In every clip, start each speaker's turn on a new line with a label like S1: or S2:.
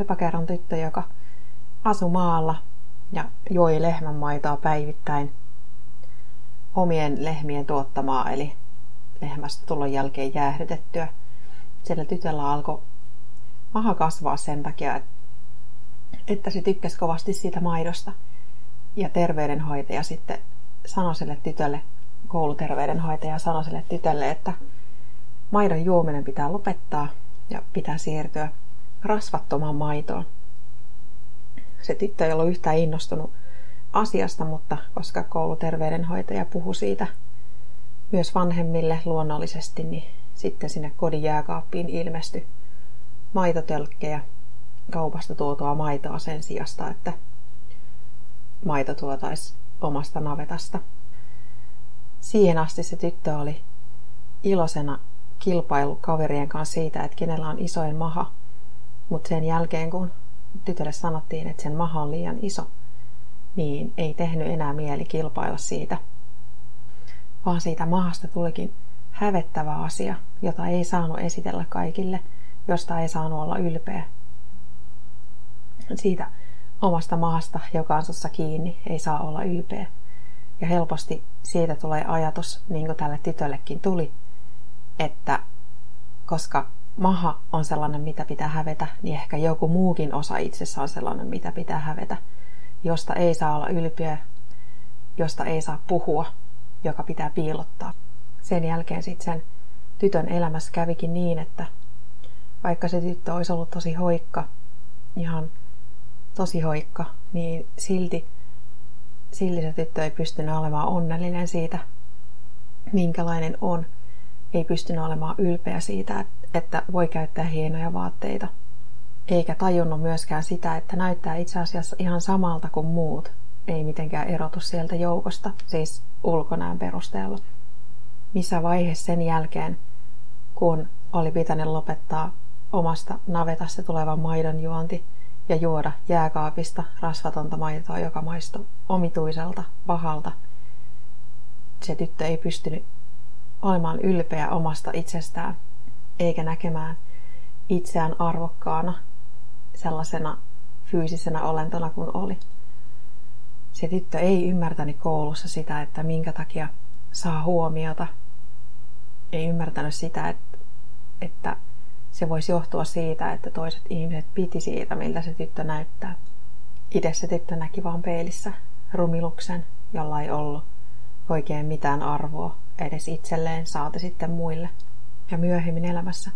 S1: olipa kerran tyttö, joka asui maalla ja joi lehmänmaitoa päivittäin omien lehmien tuottamaa, eli lehmästä tulon jälkeen jäähdytettyä. Sillä tytöllä alkoi maha kasvaa sen takia, että se tykkäsi kovasti siitä maidosta. Ja terveydenhoitaja sitten sanoi sille tytölle, kouluterveydenhoitaja sanoi sille tytölle, että maidon juominen pitää lopettaa ja pitää siirtyä rasvattomaan maitoon. Se tyttö ei ollut yhtään innostunut asiasta, mutta koska kouluterveydenhoitaja puhui siitä myös vanhemmille luonnollisesti, niin sitten sinne kodin jääkaappiin ilmestyi maitotölkkejä kaupasta tuotua maitoa sen sijasta, että maito tuotaisi omasta navetasta. Siihen asti se tyttö oli iloisena kilpailu kaverien kanssa siitä, että kenellä on isoin maha. Mutta sen jälkeen, kun tytölle sanottiin, että sen maha on liian iso, niin ei tehnyt enää mieli kilpailla siitä. Vaan siitä mahasta tulikin hävettävä asia, jota ei saanut esitellä kaikille, josta ei saanut olla ylpeä. Siitä omasta mahasta, joka on kiinni, ei saa olla ylpeä. Ja helposti siitä tulee ajatus, niin kuin tälle tytöllekin tuli, että koska maha on sellainen, mitä pitää hävetä, niin ehkä joku muukin osa itsessä on sellainen, mitä pitää hävetä, josta ei saa olla ylpeä, josta ei saa puhua, joka pitää piilottaa. Sen jälkeen sitten sen tytön elämässä kävikin niin, että vaikka se tyttö olisi ollut tosi hoikka, ihan tosi hoikka, niin silti, silti se tyttö ei pystynyt olemaan onnellinen siitä, minkälainen on – ei pystynyt olemaan ylpeä siitä, että voi käyttää hienoja vaatteita. Eikä tajunnut myöskään sitä, että näyttää itse asiassa ihan samalta kuin muut. Ei mitenkään erotu sieltä joukosta, siis ulkonäön perusteella. Missä vaiheessa sen jälkeen, kun oli pitänyt lopettaa omasta navetasta tulevan maidon juonti ja juoda jääkaapista rasvatonta maitoa, joka maistui omituiselta, pahalta, se tyttö ei pystynyt olemaan ylpeä omasta itsestään, eikä näkemään itseään arvokkaana sellaisena fyysisenä olentona kuin oli. Se tyttö ei ymmärtänyt koulussa sitä, että minkä takia saa huomiota. Ei ymmärtänyt sitä, että, että se voisi johtua siitä, että toiset ihmiset piti siitä, miltä se tyttö näyttää. Itse se tyttö näki vaan peilissä rumiluksen, jolla ei ollut oikein mitään arvoa edes itselleen, saati sitten muille. Ja myöhemmin elämässä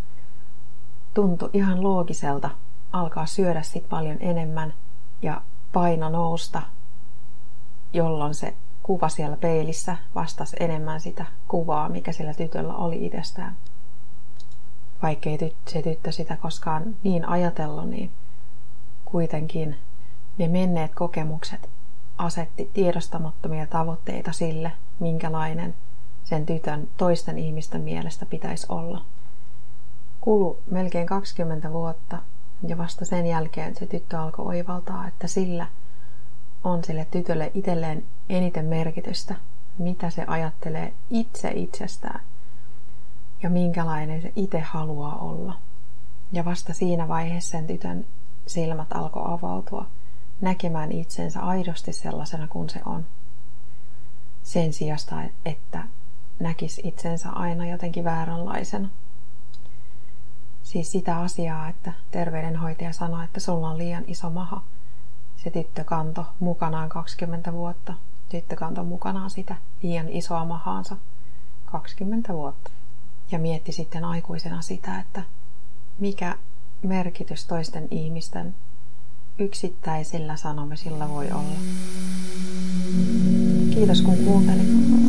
S1: tuntui ihan loogiselta alkaa syödä sit paljon enemmän ja paino nousta, jolloin se kuva siellä peilissä vastasi enemmän sitä kuvaa, mikä sillä tytöllä oli itsestään. Vaikkei se tyttö sitä koskaan niin ajatellut, niin kuitenkin ne menneet kokemukset asetti tiedostamattomia tavoitteita sille, minkälainen sen tytön toisten ihmisten mielestä pitäisi olla. Kulu melkein 20 vuotta ja vasta sen jälkeen se tyttö alkoi oivaltaa, että sillä on sille tytölle itselleen eniten merkitystä, mitä se ajattelee itse itsestään ja minkälainen se itse haluaa olla. Ja vasta siinä vaiheessa sen tytön silmät alkoi avautua näkemään itsensä aidosti sellaisena kuin se on. Sen sijasta, että näkisi itsensä aina jotenkin vääränlaisena. Siis sitä asiaa, että terveydenhoitaja sanoi, että sulla on liian iso maha. Se tyttö kanto mukanaan 20 vuotta. Tyttö kanto mukanaan sitä liian isoa mahaansa 20 vuotta. Ja mietti sitten aikuisena sitä, että mikä merkitys toisten ihmisten yksittäisillä sanomisilla voi olla. Kiitos kun kuuntelit.